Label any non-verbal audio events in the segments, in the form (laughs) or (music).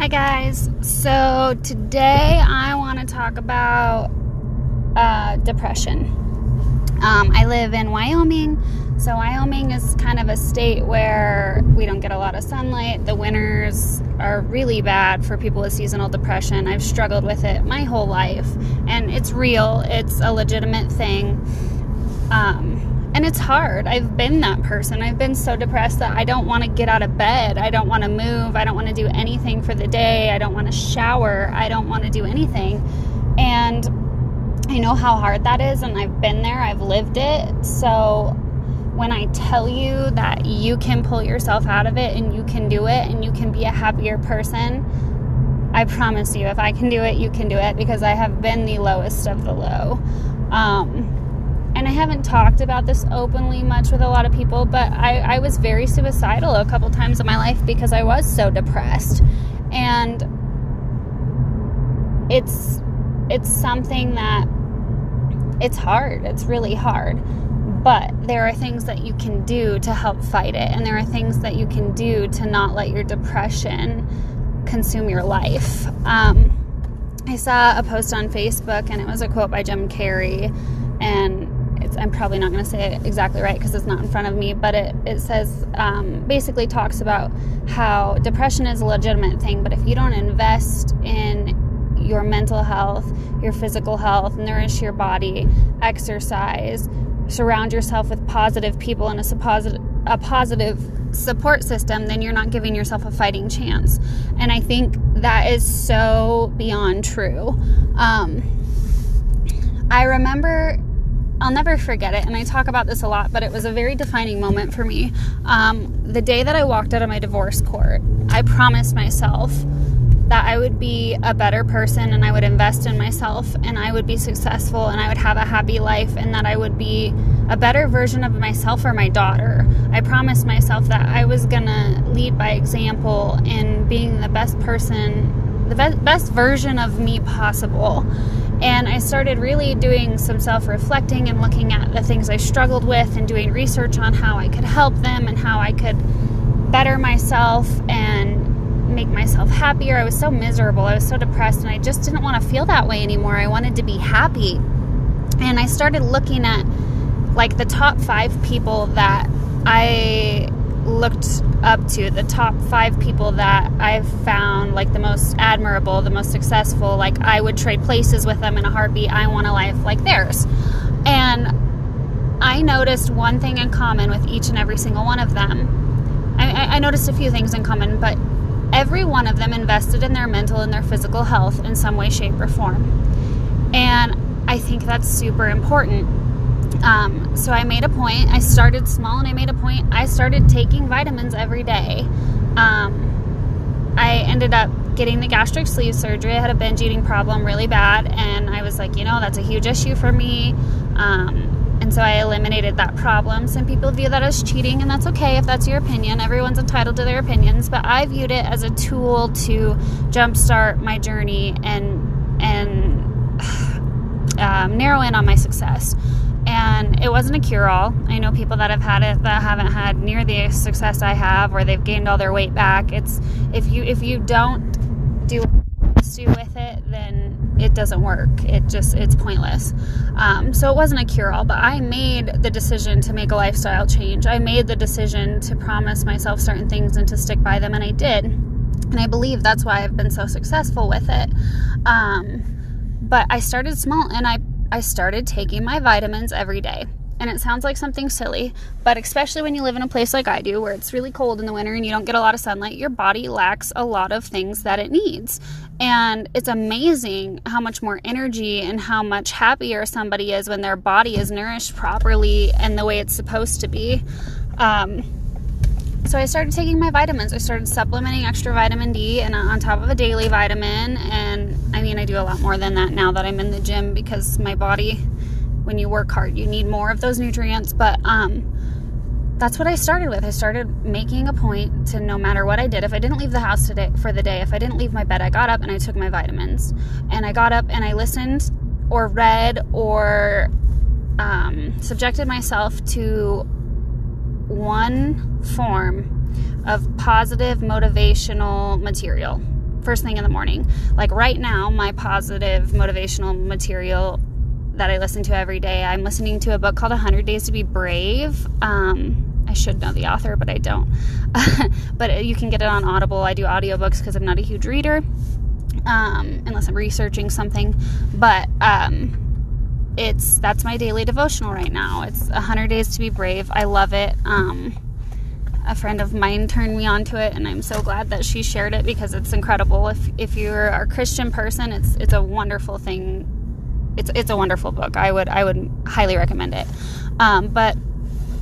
Hi, guys. So, today I want to talk about uh, depression. Um, I live in Wyoming. So, Wyoming is kind of a state where we don't get a lot of sunlight. The winters are really bad for people with seasonal depression. I've struggled with it my whole life, and it's real, it's a legitimate thing. Um, and it's hard. I've been that person. I've been so depressed that I don't want to get out of bed. I don't want to move. I don't want to do anything for the day. I don't want to shower. I don't want to do anything. And I know how hard that is, and I've been there. I've lived it. So when I tell you that you can pull yourself out of it and you can do it and you can be a happier person, I promise you, if I can do it, you can do it because I have been the lowest of the low. Um, I haven't talked about this openly much with a lot of people, but I, I was very suicidal a couple times in my life because I was so depressed. And it's it's something that it's hard. It's really hard. But there are things that you can do to help fight it, and there are things that you can do to not let your depression consume your life. Um, I saw a post on Facebook, and it was a quote by Jim Carrey, and it's, I'm probably not going to say it exactly right because it's not in front of me, but it, it says um, basically talks about how depression is a legitimate thing, but if you don't invest in your mental health, your physical health, nourish your body, exercise, surround yourself with positive people and a positive, a positive support system, then you're not giving yourself a fighting chance. And I think that is so beyond true. Um, I remember I'll never forget it, and I talk about this a lot, but it was a very defining moment for me. Um, the day that I walked out of my divorce court, I promised myself that I would be a better person and I would invest in myself and I would be successful and I would have a happy life and that I would be a better version of myself for my daughter. I promised myself that I was gonna lead by example in being the best person, the best version of me possible. And I started really doing some self reflecting and looking at the things I struggled with and doing research on how I could help them and how I could better myself and make myself happier. I was so miserable. I was so depressed and I just didn't want to feel that way anymore. I wanted to be happy. And I started looking at like the top five people that I looked up to, the top five people that I've found like the most admirable, the most successful, like I would trade places with them in a heartbeat. I want a life like theirs. And I noticed one thing in common with each and every single one of them. I, I noticed a few things in common, but every one of them invested in their mental and their physical health in some way, shape, or form. And I think that's super important um, so I made a point. I started small and I made a point. I started taking vitamins every day. Um, I ended up getting the gastric sleeve surgery. I had a binge eating problem really bad, and I was like, you know, that's a huge issue for me. Um, and so I eliminated that problem. Some people view that as cheating, and that's okay if that's your opinion. Everyone's entitled to their opinions, but I viewed it as a tool to jumpstart my journey and and (sighs) um, narrow in on my success and it wasn't a cure-all. I know people that have had it that haven't had near the success I have, or they've gained all their weight back. It's if you if you don't do do with it, then it doesn't work. It just it's pointless. Um, so it wasn't a cure-all, but I made the decision to make a lifestyle change. I made the decision to promise myself certain things and to stick by them, and I did. And I believe that's why I've been so successful with it. Um, but I started small, and I I started taking my vitamins every day. And it sounds like something silly, but especially when you live in a place like I do where it's really cold in the winter and you don't get a lot of sunlight, your body lacks a lot of things that it needs. And it's amazing how much more energy and how much happier somebody is when their body is nourished properly and the way it's supposed to be. Um, so I started taking my vitamins. I started supplementing extra vitamin D and on top of a daily vitamin. And I mean, I do a lot more than that now that I'm in the gym because my body, when you work hard, you need more of those nutrients. But um, that's what I started with. I started making a point to no matter what I did, if I didn't leave the house today for the day, if I didn't leave my bed, I got up and I took my vitamins. And I got up and I listened or read or um, subjected myself to one form of positive motivational material. first thing in the morning. Like right now, my positive motivational material that I listen to every day, I'm listening to a book called 100 Days to Be Brave. Um, I should know the author, but I don't. (laughs) but you can get it on Audible. I do audiobooks because I'm not a huge reader, um, unless I'm researching something. But um, it's that's my daily devotional right now. It's a 100 Days to Be Brave. I love it. Um, a friend of mine turned me onto it and I'm so glad that she shared it because it's incredible. If if you're a Christian person, it's it's a wonderful thing. It's it's a wonderful book. I would I would highly recommend it. Um, but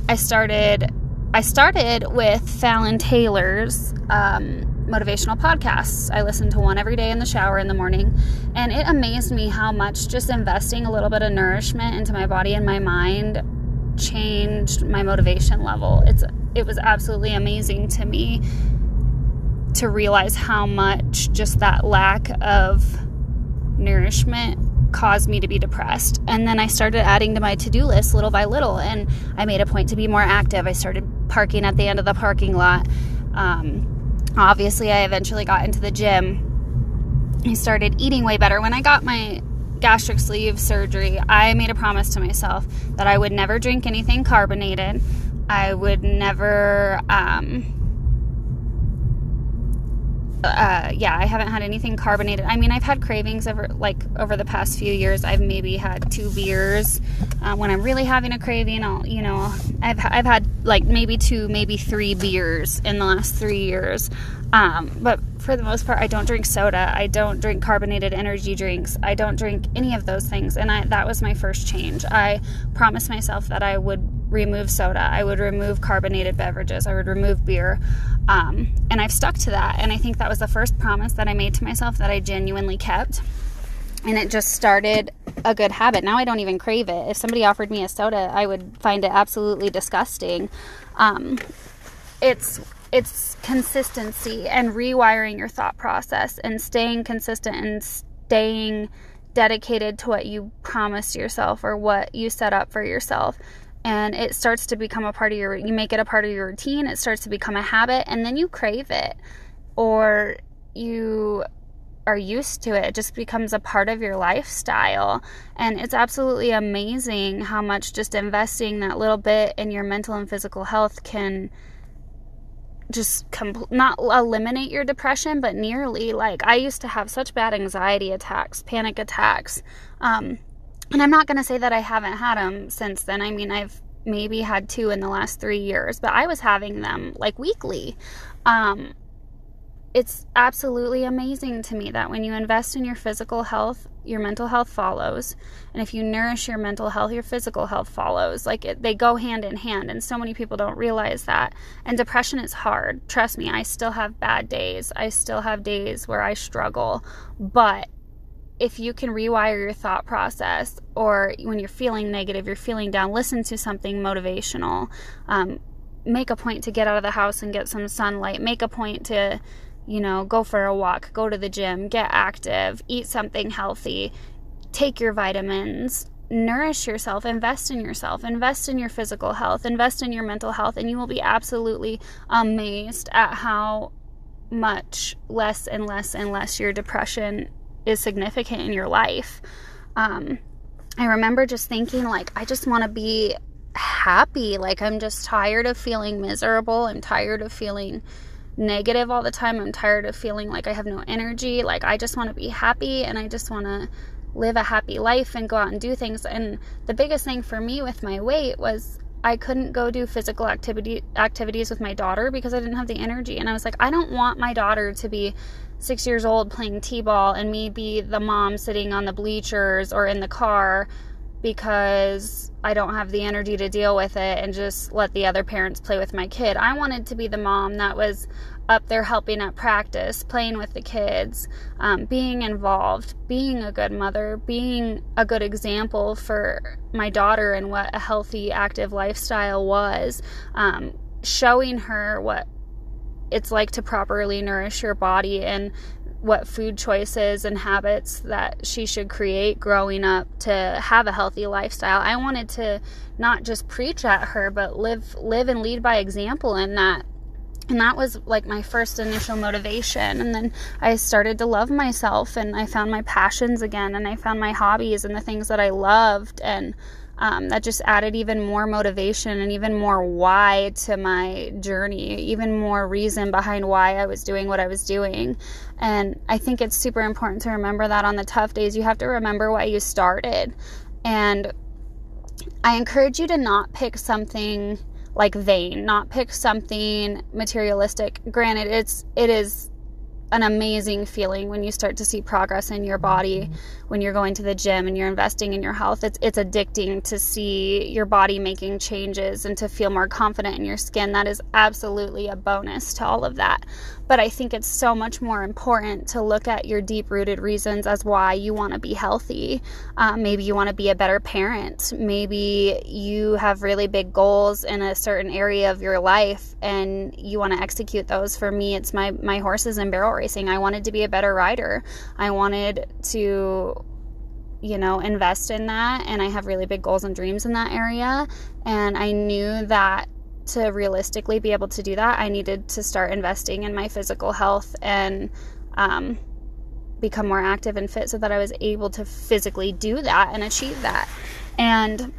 I started I started with Fallon Taylor's um, motivational podcasts. I listen to one every day in the shower in the morning, and it amazed me how much just investing a little bit of nourishment into my body and my mind changed my motivation level. It's it was absolutely amazing to me to realize how much just that lack of nourishment caused me to be depressed. And then I started adding to my to do list little by little, and I made a point to be more active. I started parking at the end of the parking lot. Um, obviously, I eventually got into the gym. I started eating way better. When I got my gastric sleeve surgery, I made a promise to myself that I would never drink anything carbonated. I would never, um, uh, yeah, I haven't had anything carbonated. I mean, I've had cravings over like over the past few years. I've maybe had two beers uh, when I'm really having a craving. I'll, you know, I've I've had like maybe two, maybe three beers in the last three years. Um, but for the most part, I don't drink soda. I don't drink carbonated energy drinks. I don't drink any of those things. And I, that was my first change. I promised myself that I would remove soda. I would remove carbonated beverages. I would remove beer. Um, and I've stuck to that. And I think that was the first promise that I made to myself that I genuinely kept. And it just started a good habit. Now I don't even crave it. If somebody offered me a soda, I would find it absolutely disgusting. Um, it's it's consistency and rewiring your thought process and staying consistent and staying dedicated to what you promised yourself or what you set up for yourself and it starts to become a part of your you make it a part of your routine it starts to become a habit and then you crave it or you are used to it it just becomes a part of your lifestyle and it's absolutely amazing how much just investing that little bit in your mental and physical health can just compl- not eliminate your depression, but nearly. Like I used to have such bad anxiety attacks, panic attacks, um, and I'm not going to say that I haven't had them since then. I mean, I've maybe had two in the last three years, but I was having them like weekly. Um, it's absolutely amazing to me that when you invest in your physical health, your mental health follows. And if you nourish your mental health, your physical health follows. Like it, they go hand in hand. And so many people don't realize that. And depression is hard. Trust me, I still have bad days. I still have days where I struggle. But if you can rewire your thought process, or when you're feeling negative, you're feeling down, listen to something motivational. Um, make a point to get out of the house and get some sunlight. Make a point to you know, go for a walk, go to the gym, get active, eat something healthy, take your vitamins, nourish yourself, invest in yourself, invest in your physical health, invest in your mental health, and you will be absolutely amazed at how much less and less and less your depression is significant in your life. Um, I remember just thinking, like, I just want to be happy. Like, I'm just tired of feeling miserable. I'm tired of feeling negative all the time. I'm tired of feeling like I have no energy. Like I just want to be happy and I just want to live a happy life and go out and do things. And the biggest thing for me with my weight was I couldn't go do physical activity activities with my daughter because I didn't have the energy. And I was like, I don't want my daughter to be six years old playing t-ball and me be the mom sitting on the bleachers or in the car because I don't have the energy to deal with it and just let the other parents play with my kid. I wanted to be the mom that was up there helping at practice, playing with the kids, um, being involved, being a good mother, being a good example for my daughter and what a healthy, active lifestyle was, um, showing her what it's like to properly nourish your body and what food choices and habits that she should create growing up to have a healthy lifestyle. I wanted to not just preach at her but live live and lead by example in that. And that was like my first initial motivation. And then i started to love myself and i found my passions again and i found my hobbies and the things that i loved. And um, that just added even more motivation and even more why to my journey, even more reason behind why I was doing what I was doing. And I think it's super important to remember that on the tough days, you have to remember why you started. And I encourage you to not pick something like vain, not pick something materialistic. Granted, it's it is an amazing feeling when you start to see progress in your body when you're going to the gym and you're investing in your health it's it's addicting to see your body making changes and to feel more confident in your skin that is absolutely a bonus to all of that but I think it's so much more important to look at your deep rooted reasons as why you want to be healthy. Um, maybe you want to be a better parent. Maybe you have really big goals in a certain area of your life and you want to execute those. For me, it's my, my horses and barrel racing. I wanted to be a better rider. I wanted to you know, invest in that. And I have really big goals and dreams in that area. And I knew that to realistically be able to do that, I needed to start investing in my physical health and um, become more active and fit so that I was able to physically do that and achieve that. And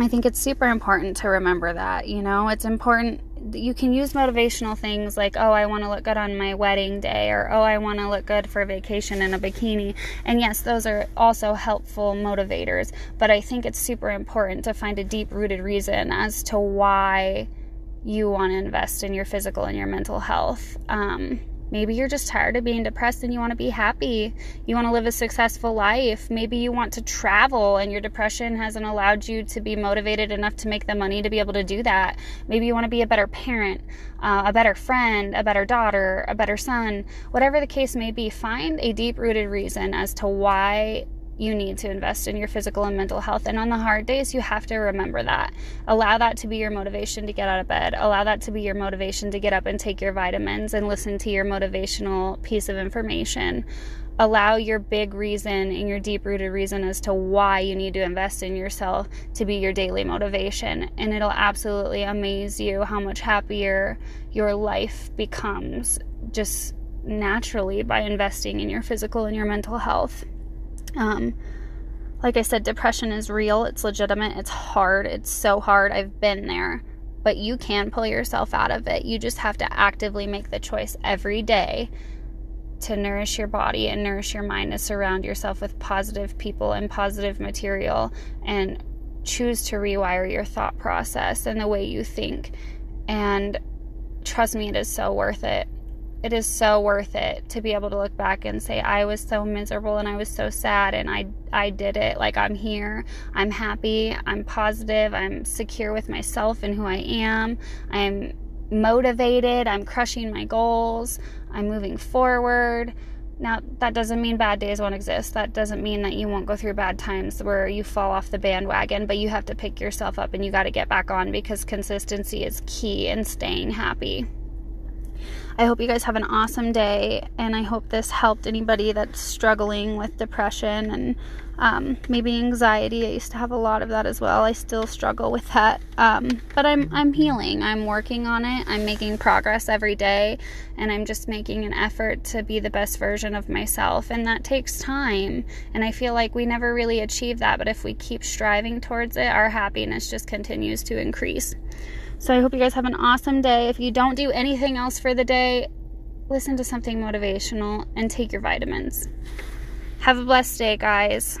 I think it's super important to remember that, you know, it's important. You can use motivational things like, oh, I want to look good on my wedding day, or oh, I want to look good for vacation in a bikini. And yes, those are also helpful motivators, but I think it's super important to find a deep rooted reason as to why you want to invest in your physical and your mental health. Um, Maybe you're just tired of being depressed and you want to be happy. You want to live a successful life. Maybe you want to travel and your depression hasn't allowed you to be motivated enough to make the money to be able to do that. Maybe you want to be a better parent, uh, a better friend, a better daughter, a better son. Whatever the case may be, find a deep rooted reason as to why you need to invest in your physical and mental health. And on the hard days, you have to remember that. Allow that to be your motivation to get out of bed. Allow that to be your motivation to get up and take your vitamins and listen to your motivational piece of information. Allow your big reason and your deep rooted reason as to why you need to invest in yourself to be your daily motivation. And it'll absolutely amaze you how much happier your life becomes just naturally by investing in your physical and your mental health. Um, like I said, depression is real, it's legitimate, it's hard, it's so hard. I've been there, but you can pull yourself out of it. You just have to actively make the choice every day to nourish your body and nourish your mind, to surround yourself with positive people and positive material, and choose to rewire your thought process and the way you think. And trust me, it is so worth it it is so worth it to be able to look back and say I was so miserable and I was so sad and I I did it. Like I'm here. I'm happy. I'm positive. I'm secure with myself and who I am. I'm motivated. I'm crushing my goals. I'm moving forward. Now that doesn't mean bad days won't exist. That doesn't mean that you won't go through bad times where you fall off the bandwagon but you have to pick yourself up and you got to get back on because consistency is key in staying happy I hope you guys have an awesome day, and I hope this helped anybody that's struggling with depression and um, maybe anxiety. I used to have a lot of that as well. I still struggle with that, um, but I'm I'm healing. I'm working on it. I'm making progress every day, and I'm just making an effort to be the best version of myself, and that takes time. And I feel like we never really achieve that, but if we keep striving towards it, our happiness just continues to increase. So I hope you guys have an awesome day. If you don't do anything else for the day, listen to something motivational and take your vitamins. Have a blessed day, guys.